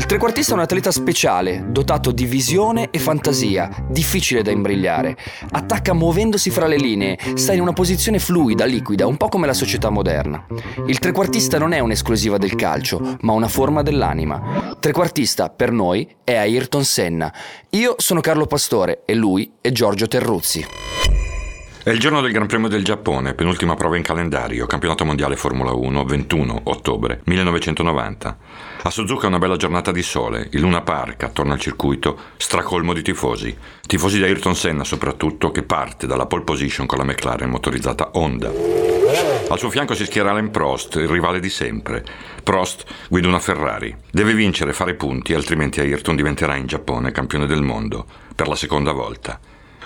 Il trequartista è un atleta speciale, dotato di visione e fantasia, difficile da imbrigliare. Attacca muovendosi fra le linee, sta in una posizione fluida, liquida, un po' come la società moderna. Il trequartista non è un'esclusiva del calcio, ma una forma dell'anima. Trequartista, per noi, è Ayrton Senna. Io sono Carlo Pastore e lui è Giorgio Terruzzi. È il giorno del Gran Premio del Giappone, penultima prova in calendario, campionato mondiale Formula 1, 21 ottobre 1990. A Suzuka una bella giornata di sole, il Luna Park attorno al circuito stracolmo di tifosi. Tifosi di Ayrton Senna soprattutto, che parte dalla pole position con la McLaren motorizzata Honda. Al suo fianco si schiera Alain Prost, il rivale di sempre. Prost guida una Ferrari. Deve vincere, fare punti, altrimenti Ayrton diventerà in Giappone campione del mondo, per la seconda volta.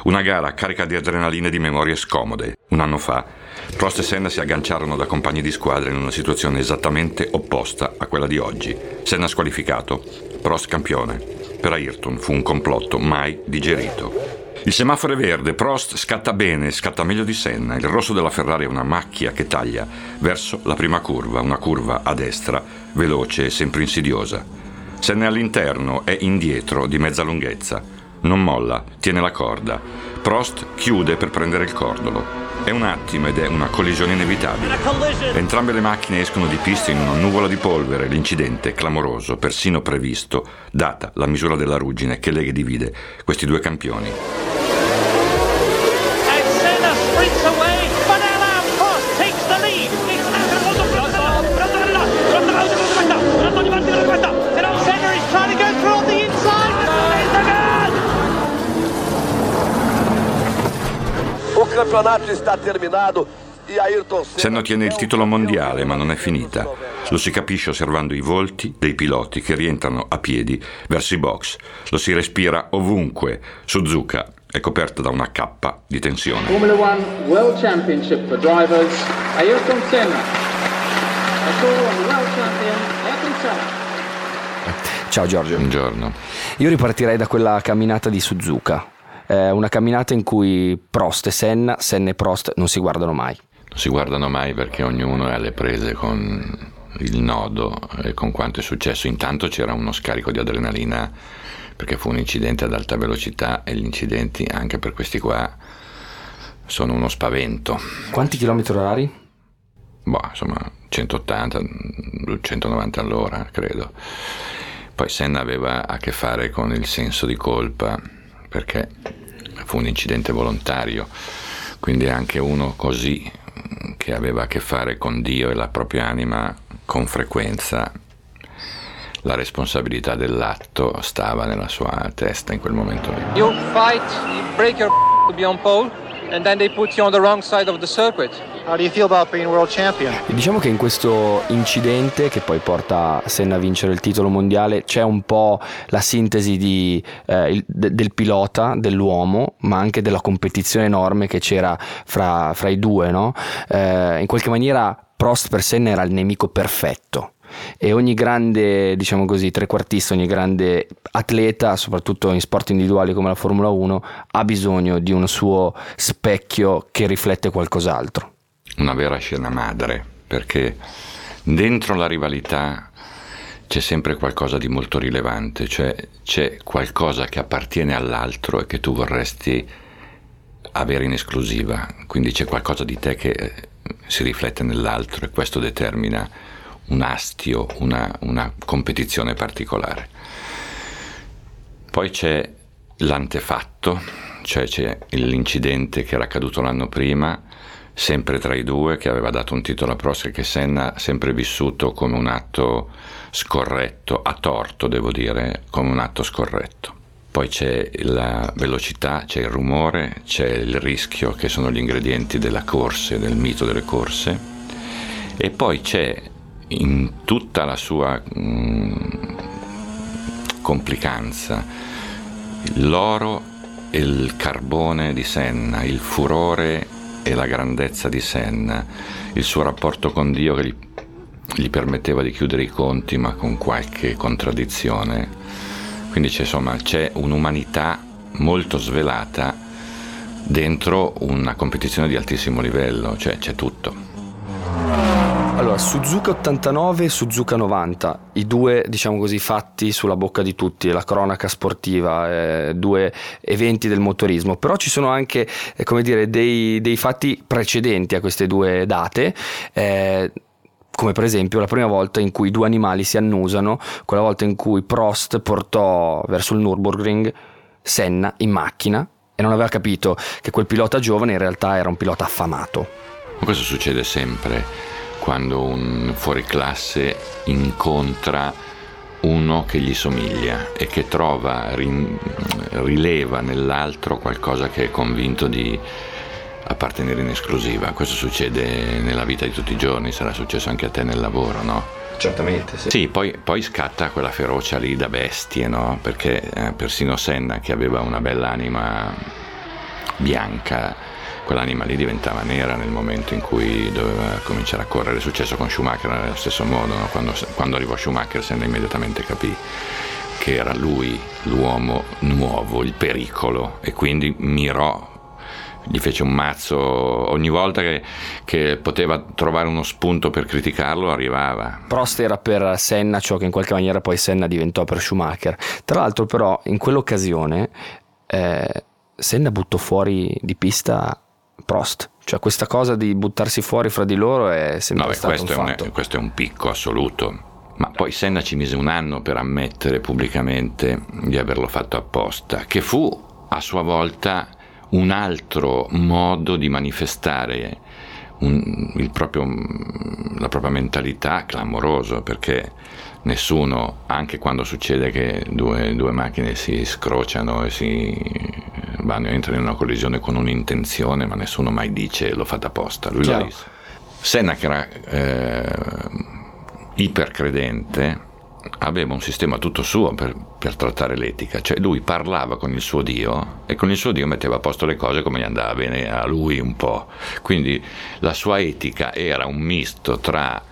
Una gara carica di adrenalina e di memorie scomode. Un anno fa, Prost e Senna si agganciarono da compagni di squadra in una situazione esattamente opposta a quella di oggi. Senna squalificato, Prost campione. Per Ayrton fu un complotto mai digerito. Il semaforo è verde, Prost scatta bene, scatta meglio di Senna. Il rosso della Ferrari è una macchia che taglia verso la prima curva, una curva a destra, veloce e sempre insidiosa. Senna è all'interno, è indietro, di mezza lunghezza. Non molla, tiene la corda. Prost chiude per prendere il cordolo. È un attimo ed è una collisione inevitabile. Entrambe le macchine escono di pista in una nuvola di polvere. L'incidente è clamoroso, persino previsto, data la misura della ruggine che lega e divide questi due campioni. Senna ottiene il titolo mondiale, ma non è finita. Lo si capisce osservando i volti dei piloti che rientrano a piedi verso i box. Lo si respira ovunque. Suzuka è coperta da una cappa di tensione. Formula One World Championship for drivers, Ayrton Senna. World Champion, Ayrton Senna. Ciao Giorgio. Buongiorno. Io ripartirei da quella camminata di Suzuka eh, una camminata in cui Prost e Senna, Senna e Prost non si guardano mai. Non si guardano mai perché ognuno è alle prese con il nodo e con quanto è successo. Intanto c'era uno scarico di adrenalina perché fu un incidente ad alta velocità e gli incidenti anche per questi qua sono uno spavento. Quanti chilometri orari? Boh, insomma, 180, 190 all'ora, credo. Poi Senna aveva a che fare con il senso di colpa perché fu un incidente volontario, quindi anche uno così che aveva a che fare con Dio e la propria anima con frequenza la responsabilità dell'atto stava nella sua testa in quel momento lì. You fight, you break your to be on pole and then they put you on the wrong side of the circuit. Diciamo che in questo incidente che poi porta Senna a vincere il titolo mondiale c'è un po' la sintesi di, eh, il, de, del pilota, dell'uomo, ma anche della competizione enorme che c'era fra, fra i due. No? Eh, in qualche maniera Prost per Senna era il nemico perfetto e ogni grande, diciamo così, trequartista, ogni grande atleta, soprattutto in sport individuali come la Formula 1, ha bisogno di un suo specchio che riflette qualcos'altro una vera scena madre, perché dentro la rivalità c'è sempre qualcosa di molto rilevante, cioè c'è qualcosa che appartiene all'altro e che tu vorresti avere in esclusiva, quindi c'è qualcosa di te che eh, si riflette nell'altro e questo determina un astio, una, una competizione particolare. Poi c'è l'antefatto, cioè c'è l'incidente che era accaduto l'anno prima, sempre tra i due, che aveva dato un titolo a Prost che Senna ha sempre vissuto come un atto scorretto, a torto devo dire, come un atto scorretto. Poi c'è la velocità, c'è il rumore, c'è il rischio che sono gli ingredienti della corsa, del mito delle corse e poi c'è in tutta la sua mh, mm, complicanza l'oro e il carbone di Senna, il furore e la grandezza di Senna, il suo rapporto con Dio che gli, gli permetteva di chiudere i conti ma con qualche contraddizione. Quindi c'è, insomma, c'è un'umanità molto svelata dentro una competizione di altissimo livello, cioè c'è tutto. Allora, Suzuka 89 e Suzuka 90, i due, diciamo così, fatti sulla bocca di tutti, la cronaca sportiva, eh, due eventi del motorismo, però ci sono anche, eh, come dire, dei, dei, fatti precedenti a queste due date. Eh, come per esempio la prima volta in cui due animali si annusano, quella volta in cui Prost portò verso il Nürburgring Senna in macchina e non aveva capito che quel pilota giovane in realtà era un pilota affamato. Ma questo succede sempre quando un fuoriclasse incontra uno che gli somiglia e che trova, rileva nell'altro qualcosa che è convinto di appartenere in esclusiva. Questo succede nella vita di tutti i giorni, sarà successo anche a te nel lavoro, no? Certamente, sì. Sì, poi, poi scatta quella ferocia lì da bestie, no? Perché eh, persino Senna, che aveva una bella anima bianca, quell'anima lì diventava nera nel momento in cui doveva cominciare a correre. È successo con Schumacher nello stesso modo, no? quando, quando, arrivò Schumacher Senna immediatamente capì che era lui l'uomo nuovo, il pericolo e quindi mirò gli fece un mazzo ogni volta che, che, poteva trovare uno spunto per criticarlo arrivava Prost era per Senna ciò che in qualche maniera poi Senna diventò per Schumacher tra l'altro però in quell'occasione eh, Senna buttò fuori di pista Prost. Cioè questa cosa di buttarsi fuori fra di loro è sempre no, beh, questo, un è un, questo è un picco assoluto. Ma poi Senna ci mise un anno per ammettere pubblicamente di averlo fatto apposta, che fu a sua volta un altro modo di manifestare un, proprio, la propria mentalità clamoroso perché nessuno, anche quando succede che due, due macchine si scrociano e si vanno, entrano in una collisione con un'intenzione, ma nessuno mai dice l'ho fatta apposta. Lui Chiaro. lo disse. Senna che era eh, ipercredente aveva un sistema tutto suo per, per, trattare l'etica, cioè lui parlava con il suo Dio e con il suo Dio metteva a posto le cose come gli andava bene a lui un po'. Quindi la sua etica era un misto tra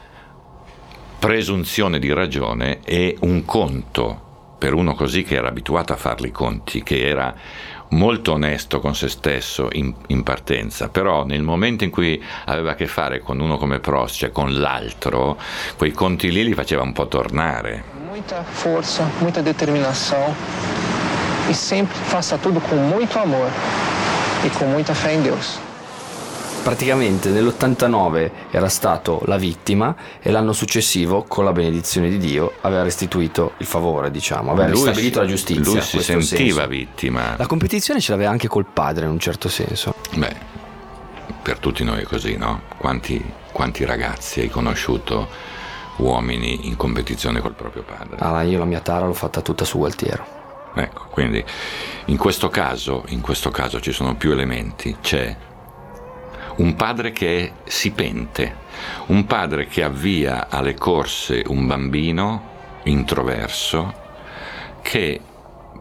presunzione di ragione e un conto per uno così che era abituato a fare i conti, che era molto onesto con se stesso in, in, partenza, però nel momento in cui aveva a che fare con uno come Prost, cioè con l'altro, quei conti lì li faceva un po' tornare. Muita forza, muita determinazione e sempre faccia tutto con molto amore e con molta fede in Dio praticamente nell'89 era stato la vittima e l'anno successivo, con la benedizione di Dio, aveva restituito il favore, diciamo, aveva lui ristabilito si, la giustizia. Lui si sentiva senso. vittima. La competizione ce l'aveva anche col padre in un certo senso. Beh, per tutti noi è così, no? Quanti, quanti ragazzi hai conosciuto uomini in competizione col proprio padre? Ah, io la mia tara l'ho fatta tutta su Gualtiero. Ecco, quindi in questo caso, in questo caso ci sono più elementi. C'è un padre che si pente, un padre che avvia alle corse un bambino introverso che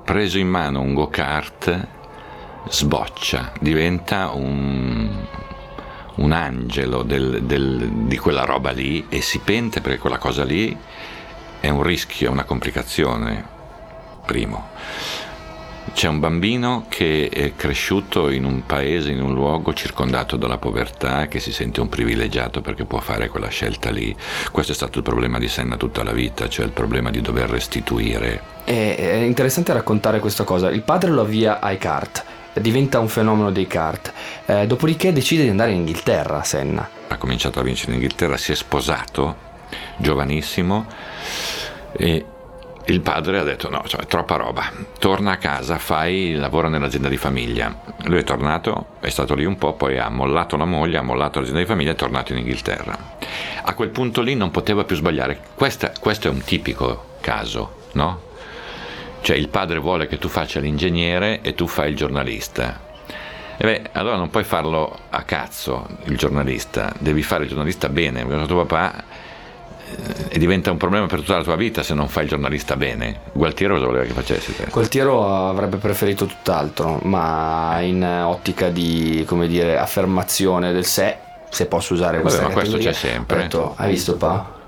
preso in mano un go-kart sboccia, diventa un, un angelo del, del, di quella roba lì e si pente perché quella cosa lì. È un rischio, è una complicazione, primo. C'è un bambino che è cresciuto in un paese, in un luogo circondato dalla povertà, che si sente un privilegiato perché può fare quella scelta lì. Questo è stato il problema di Senna tutta la vita, cioè il problema di dover restituire. È interessante raccontare questa cosa. Il padre lo avvia ai kart, diventa un fenomeno dei kart. Eh, dopodiché decide di andare in Inghilterra, Senna. Ha cominciato a vincere in Inghilterra, si è sposato, giovanissimo, e il padre ha detto no, cioè, troppa roba, torna a casa, fai, lavora nell'azienda di famiglia. Lui è tornato, è stato lì un po', poi ha mollato la moglie, ha mollato l'azienda di famiglia e è tornato in Inghilterra. A quel punto lì non poteva più sbagliare. Questa, questo è un tipico caso, no? Cioè il padre vuole che tu faccia l'ingegnere e tu fai il giornalista. E beh, allora non puoi farlo a cazzo il giornalista, devi fare il giornalista bene, perché tuo papà e diventa un problema per tutta la tua vita se non fai il giornalista bene. Gualtiero cosa voleva che facessi te? Gualtiero avrebbe preferito tutt'altro, ma in ottica di, come dire, affermazione del sé, se posso usare questa Vabbè, ma questo c'è sempre. Detto, hai visto pa?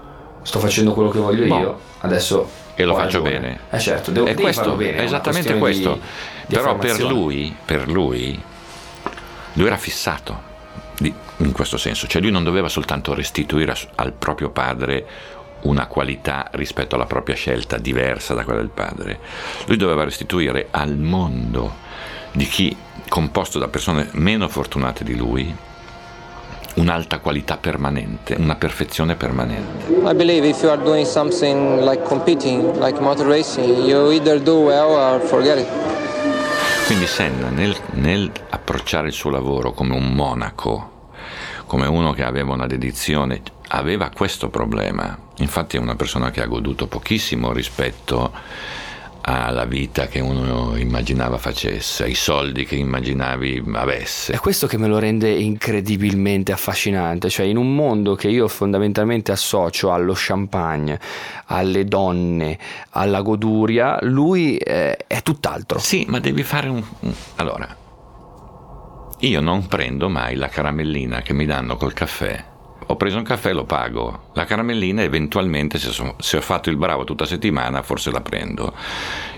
Sto facendo quello che voglio boh. io, adesso... E lo faccio ragione. bene. Eh certo, devo, e questo, bene. È esattamente questo. Di, di Però per lui, per lui, lui era fissato. In questo senso, cioè lui non doveva soltanto restituire al proprio padre una qualità rispetto alla propria scelta diversa da quella del padre, lui doveva restituire al mondo di chi, composto da persone meno fortunate di lui, un'alta qualità permanente, una perfezione permanente. I believe if you are doing something like competing, like motor racing, you either do well or forget it. Quindi Senna nel, nel approcciare il suo lavoro come un monaco, come uno che aveva una dedizione, aveva questo problema. Infatti è una persona che ha goduto pochissimo rispetto alla vita che uno immaginava facesse, ai soldi che immaginavi avesse. È questo che me lo rende incredibilmente affascinante, cioè in un mondo che io fondamentalmente associo allo champagne, alle donne, alla goduria, lui è, è tutt'altro. Sì, ma devi fare un... Allora, io non prendo mai la caramellina che mi danno col caffè ho preso un caffè, lo pago. La caramellina eventualmente, se, so, se ho fatto il bravo tutta settimana, forse la prendo.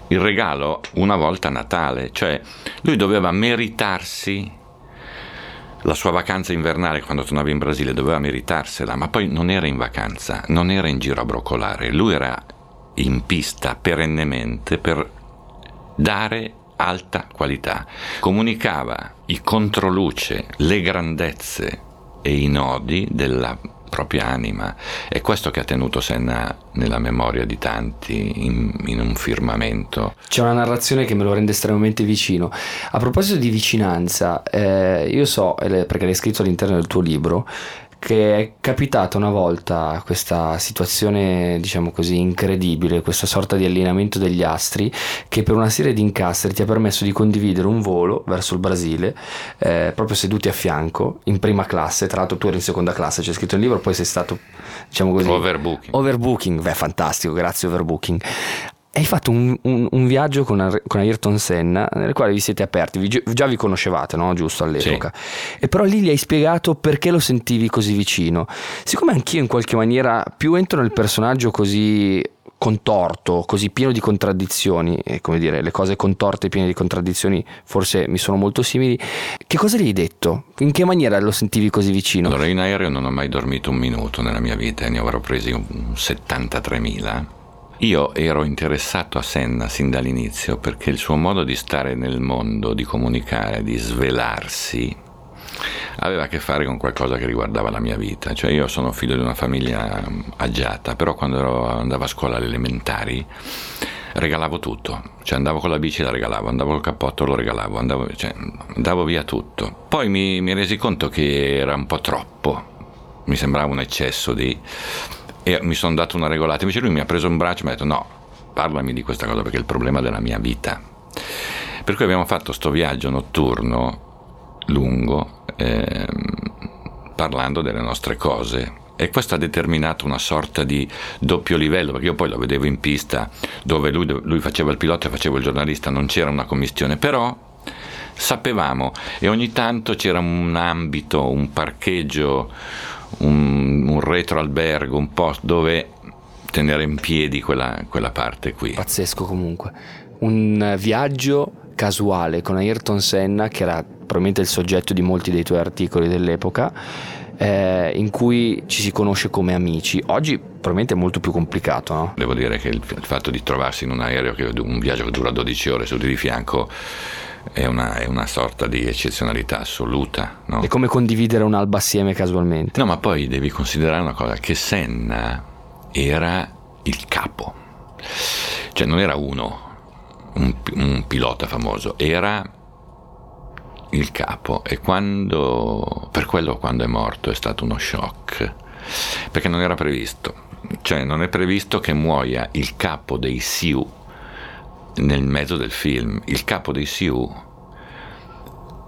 Il regalo una volta a Natale, cioè lui doveva meritarsi la sua vacanza invernale quando tornava in Brasile, doveva meritarsela, ma poi non era in vacanza, non era in giro a broccolare, lui era in pista perennemente per dare alta qualità. Comunicava i controluce, le grandezze e i nodi della propria anima. È questo che ha tenuto Senna nella memoria di tanti in, in, un firmamento. C'è una narrazione che me lo rende estremamente vicino. A proposito di vicinanza, eh, io so, perché l'hai scritto all'interno del tuo libro, che è capitata una volta questa situazione, diciamo così, incredibile, questa sorta di allineamento degli astri che per una serie di incastri ti ha permesso di condividere un volo verso il Brasile, eh, proprio seduti a fianco, in prima classe, tra l'altro tu eri in seconda classe, c'è scritto nel libro, poi sei stato, diciamo così... Overbooking. Overbooking, beh, fantastico, grazie Overbooking hai fatto un, un, un viaggio con, con, Ayrton Senna nel quale vi siete aperti, vi, già vi conoscevate, no? giusto all'epoca, sì. e però lì gli hai spiegato perché lo sentivi così vicino. Siccome anch'io in qualche maniera più entro nel personaggio così contorto, così pieno di contraddizioni, e come dire, le cose contorte e piene di contraddizioni forse mi sono molto simili, che cosa gli hai detto? In che maniera lo sentivi così vicino? Allora, in aereo non ho mai dormito un minuto nella mia vita, ne avrò presi un 73.000 io ero interessato a Senna sin dall'inizio perché il suo modo di stare nel mondo, di comunicare, di svelarsi, aveva a che fare con qualcosa che riguardava la mia vita. Cioè io sono figlio di una famiglia mm, agiata, però quando andavo a scuola alle elementari regalavo tutto. Cioè andavo con la bici la regalavo, andavo col cappotto lo regalavo, andavo, cioè, andavo via tutto. Poi mi, mi resi conto che era un po' troppo, mi sembrava un eccesso di e mi sono dato una regolata. Invece lui mi ha preso un braccio e mi ha detto no, parlami di questa cosa perché è il problema della mia vita. Per cui abbiamo fatto questo viaggio notturno, lungo, ehm, parlando delle nostre cose. E questo ha determinato una sorta di doppio livello, perché io poi lo vedevo in pista dove lui, lui faceva il pilota e facevo il giornalista, non c'era una commissione, però sapevamo e ogni tanto c'era un ambito, un parcheggio, un, un retro albergo, un posto dove tenere in piedi quella, quella parte qui. Pazzesco comunque. Un viaggio casuale con Ayrton Senna, che era probabilmente il soggetto di molti dei tuoi articoli dell'epoca, eh, in cui ci si conosce come amici. Oggi probabilmente è molto più complicato. No? Devo dire che il, il fatto di trovarsi in un aereo, che un viaggio che dura 12 ore seduti di fianco, è una, è una, sorta di eccezionalità assoluta. No? È come condividere un'alba assieme casualmente. No, ma poi devi considerare una cosa, che Senna era il capo, cioè non era uno, un, un pilota famoso, era il capo e quando, per quello quando è morto è stato uno shock, perché non era previsto, cioè non è previsto che muoia il capo dei Sioux nel mezzo del film, il capo dei Sioux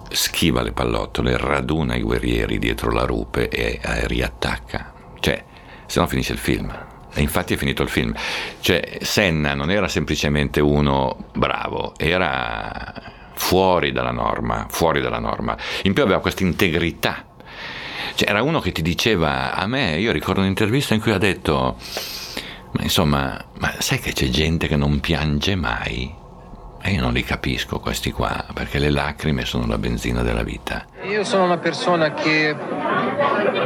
schiva le pallottole, raduna i guerrieri dietro la rupe e eh, riattacca. Cioè, se no finisce il film. E infatti è finito il film. Cioè, Senna non era semplicemente uno bravo, era fuori dalla norma, fuori dalla norma. In più aveva questa integrità. Cioè, era uno che ti diceva, a me, io ricordo un'intervista in cui ha detto ma insomma, ma sai che c'è gente che non piange mai? E io non li capisco questi qua, perché le lacrime sono la benzina della vita. Io sono una persona che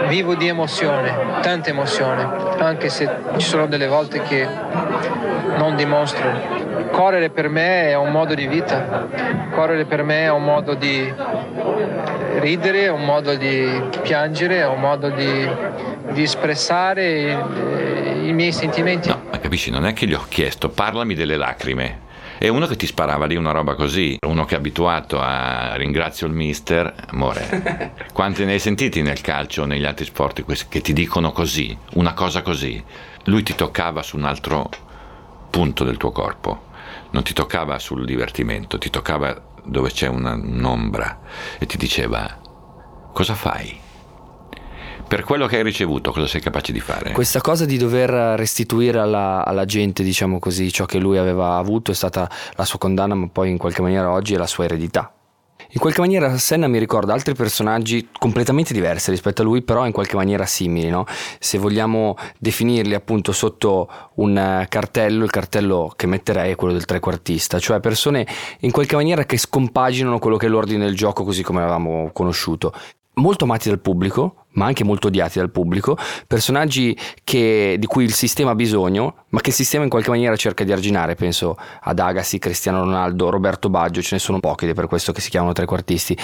vivo di emozione, tanta emozione, anche se ci sono delle volte che non dimostro. Correre per me è un modo di vita, correre per me è un modo di ridere, è un modo di piangere, è un modo di, di espressare i, i miei sentimenti. No, ma capisci, non è che gli ho chiesto, parlami delle lacrime. E uno che ti sparava lì una roba così, uno che è abituato a ringrazio il mister, amore, quanti ne hai sentiti nel calcio o negli altri sport che ti dicono così, una cosa così? Lui ti toccava su un altro punto del tuo corpo, non ti toccava sul divertimento, ti toccava dove c'è una, un'ombra e ti diceva cosa fai? per quello che hai ricevuto, cosa sei capace di fare? Questa cosa di dover restituire alla, alla, gente, diciamo così, ciò che lui aveva avuto è stata la sua condanna, ma poi in qualche maniera oggi è la sua eredità. In qualche maniera Senna mi ricorda altri personaggi completamente diversi rispetto a lui, però in qualche maniera simili, no? Se vogliamo definirli appunto sotto un cartello, il cartello che metterei è quello del trequartista, cioè persone in qualche maniera che scompaginano quello che è l'ordine del gioco così come l'avevamo conosciuto molto amati dal pubblico, ma anche molto odiati dal pubblico, personaggi che, di cui il sistema ha bisogno, ma che il sistema in qualche maniera cerca di arginare, penso ad Agassi, Cristiano Ronaldo, Roberto Baggio, ce ne sono pochi ed è per questo che si chiamano trequartisti.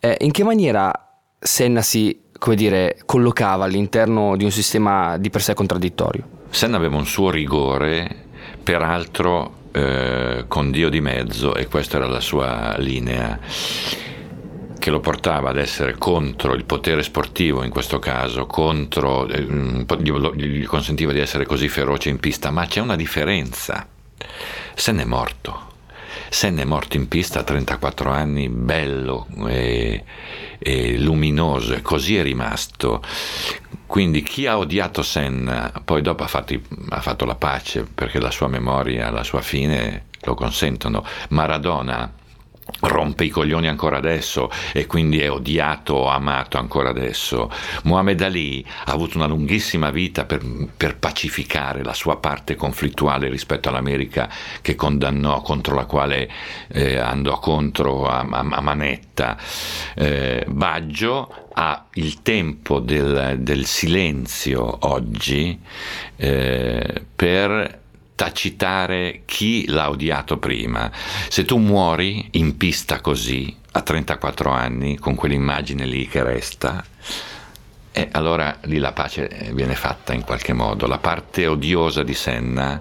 Eh, in che maniera Senna si come dire, collocava all'interno di un sistema di per sé contraddittorio? Senna aveva un suo rigore, peraltro eh, con Dio di mezzo, e questa era la sua linea che lo portava ad essere contro il potere sportivo in questo caso, contro, eh, gli consentiva di essere così feroce in pista, ma c'è una differenza. Se n'è morto. Senna è morto in pista a 34 anni, bello e, e, luminoso, e così è rimasto. Quindi chi ha odiato Senna, poi dopo ha fatto, ha fatto la pace perché la sua memoria, la sua fine lo consentono. Maradona rompe i coglioni ancora adesso e quindi è odiato o amato ancora adesso. Muhammad Ali ha avuto una lunghissima vita per, per, pacificare la sua parte conflittuale rispetto all'America che condannò, contro la quale eh, andò contro a, a, a manetta. Eh, Baggio ha il tempo del, del silenzio oggi eh, per tacitare chi l'ha odiato prima. Se tu muori in pista così, a 34 anni, con quell'immagine lì che resta, e allora lì la pace viene fatta in qualche modo. La parte odiosa di Senna,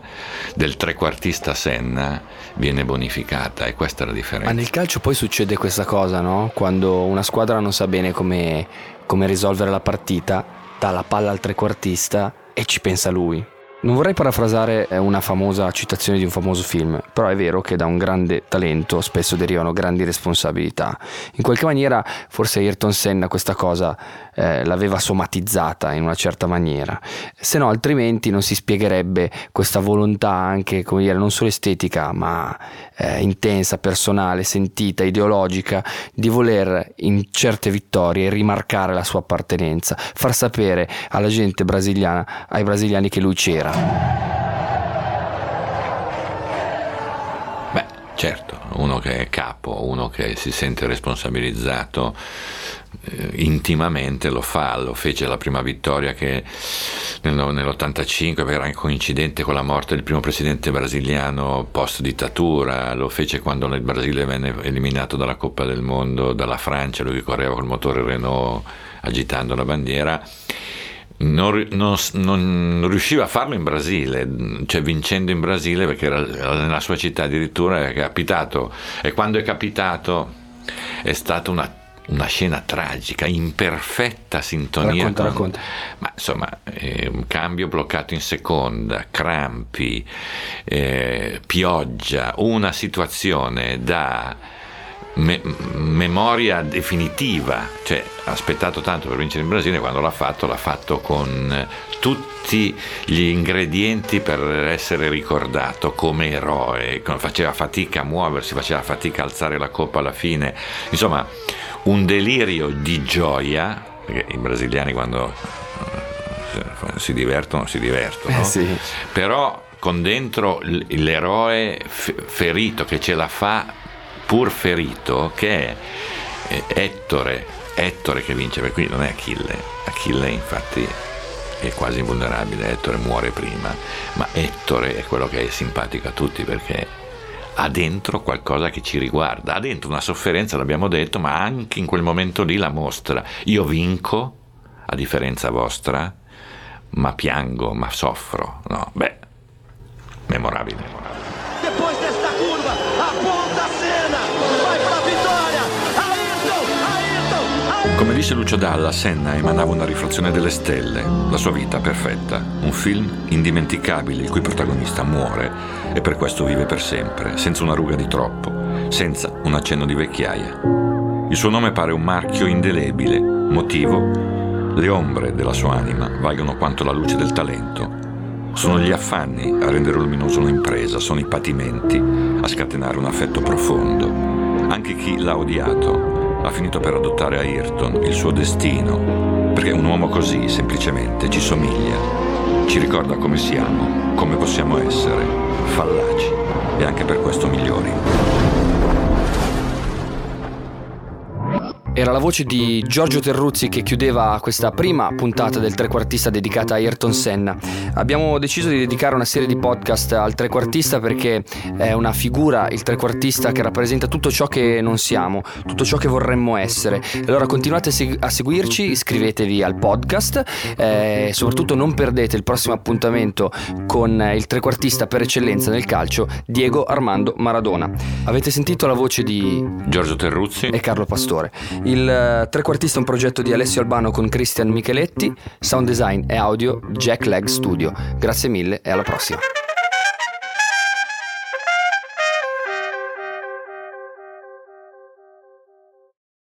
del trequartista Senna, viene bonificata e questa è la differenza. Ma nel calcio poi succede questa cosa, no? Quando una squadra non sa bene come, come risolvere la partita, dà la palla al trequartista e ci pensa lui. Non vorrei parafrasare eh, una famosa citazione di un famoso film, però è vero che da un grande talento spesso derivano grandi responsabilità. In qualche maniera forse Ayrton Senna questa cosa eh, l'aveva somatizzata in una certa maniera, se no altrimenti non si spiegherebbe questa volontà anche, come dire, non solo estetica, ma eh, intensa, personale, sentita, ideologica, di voler in certe vittorie rimarcare la sua appartenenza, far sapere alla gente brasiliana, ai brasiliani che lui c'era. Beh, certo, uno che è capo, uno che si sente responsabilizzato eh, intimamente lo fa, lo fece la prima vittoria che nell'85 era coincidente con la morte del primo presidente brasiliano post dittatura, lo fece quando il Brasile venne eliminato dalla Coppa del Mondo dalla Francia, lui correva col motore Renault agitando la bandiera non, non, non, riusciva a farlo in Brasile, cioè vincendo in Brasile perché era nella sua città addirittura è capitato e quando è capitato è stata una, una scena tragica, in perfetta sintonia. Racconta, con, racconta. Ma insomma, eh, un cambio bloccato in seconda, crampi, eh, pioggia, una situazione da me- memoria definitiva, cioè ha aspettato tanto per vincere in Brasile, quando l'ha fatto l'ha fatto con tutti gli ingredienti per essere ricordato come eroe, faceva fatica a muoversi, faceva fatica a alzare la coppa alla fine, insomma un delirio di gioia, perché i brasiliani quando eh, si divertono si divertono, eh sì. però con dentro l'eroe ferito che ce la fa pur ferito che è Ettore Ettore che vince, per cui non è Achille. Achille infatti è quasi invulnerabile, Ettore muore prima, ma Ettore è quello che è simpatico a tutti perché ha dentro qualcosa che ci riguarda, ha dentro una sofferenza, l'abbiamo detto, ma anche in quel momento lì la mostra. Io vinco, a differenza vostra, ma piango, ma soffro. No, beh, memorabile. memorabile. Come dice Lucio Dalla, Senna emanava una riflessione delle stelle, la sua vita perfetta, un film indimenticabile il cui protagonista muore e per questo vive per sempre, senza una ruga di troppo, senza un accenno di vecchiaia. Il suo nome pare un marchio indelebile, motivo? Le ombre della sua anima valgono quanto la luce del talento. Sono gli affanni a rendere luminosa un'impresa, sono i patimenti a scatenare un affetto profondo. Anche chi l'ha odiato ha finito per adottare a Ayrton il suo destino, perché un uomo così semplicemente ci somiglia, ci ricorda come siamo, come possiamo essere, fallaci e anche per questo migliori. Era la voce di Giorgio Terruzzi che chiudeva questa prima puntata del trequartista dedicata a Ayrton Senna. Abbiamo deciso di dedicare una serie di podcast al trequartista perché è una figura, il trequartista, che rappresenta tutto ciò che non siamo, tutto ciò che vorremmo essere. Allora continuate a, segu- a seguirci, iscrivetevi al podcast e eh, soprattutto non perdete il prossimo appuntamento con il trequartista per eccellenza nel calcio, Diego Armando Maradona. Avete sentito la voce di Giorgio Terruzzi e Carlo Pastore. Il eh, trequartista è un progetto di Alessio Albano con Cristian Micheletti, sound design e audio Jack Leg Studio. Grazie mille e alla prossima.